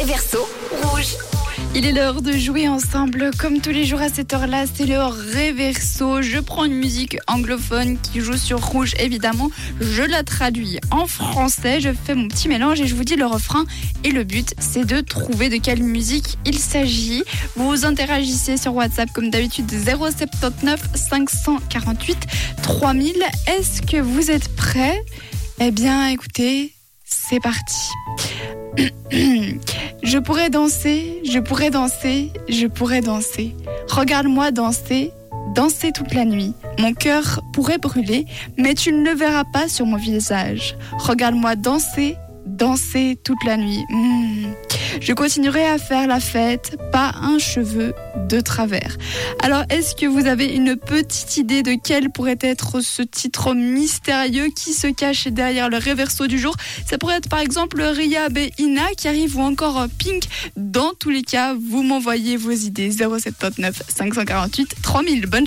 réverso rouge. Il est l'heure de jouer ensemble. Comme tous les jours à cette heure-là, c'est le réverso. Je prends une musique anglophone qui joue sur rouge, évidemment. Je la traduis en français. Je fais mon petit mélange et je vous dis le refrain. Et le but, c'est de trouver de quelle musique il s'agit. Vous interagissez sur WhatsApp comme d'habitude 079 548 3000. Est-ce que vous êtes prêts? Eh bien, écoutez, c'est parti. Je pourrais danser, je pourrais danser, je pourrais danser. Regarde-moi danser, danser toute la nuit. Mon cœur pourrait brûler, mais tu ne le verras pas sur mon visage. Regarde-moi danser, danser toute la nuit. Mmh. Je continuerai à faire la fête, pas un cheveu de travers. Alors, est-ce que vous avez une petite idée de quel pourrait être ce titre mystérieux qui se cache derrière le réverso du jour? Ça pourrait être par exemple Ria B. Ina qui arrive ou encore Pink. Dans tous les cas, vous m'envoyez vos idées 079 548 3000. Bonne chance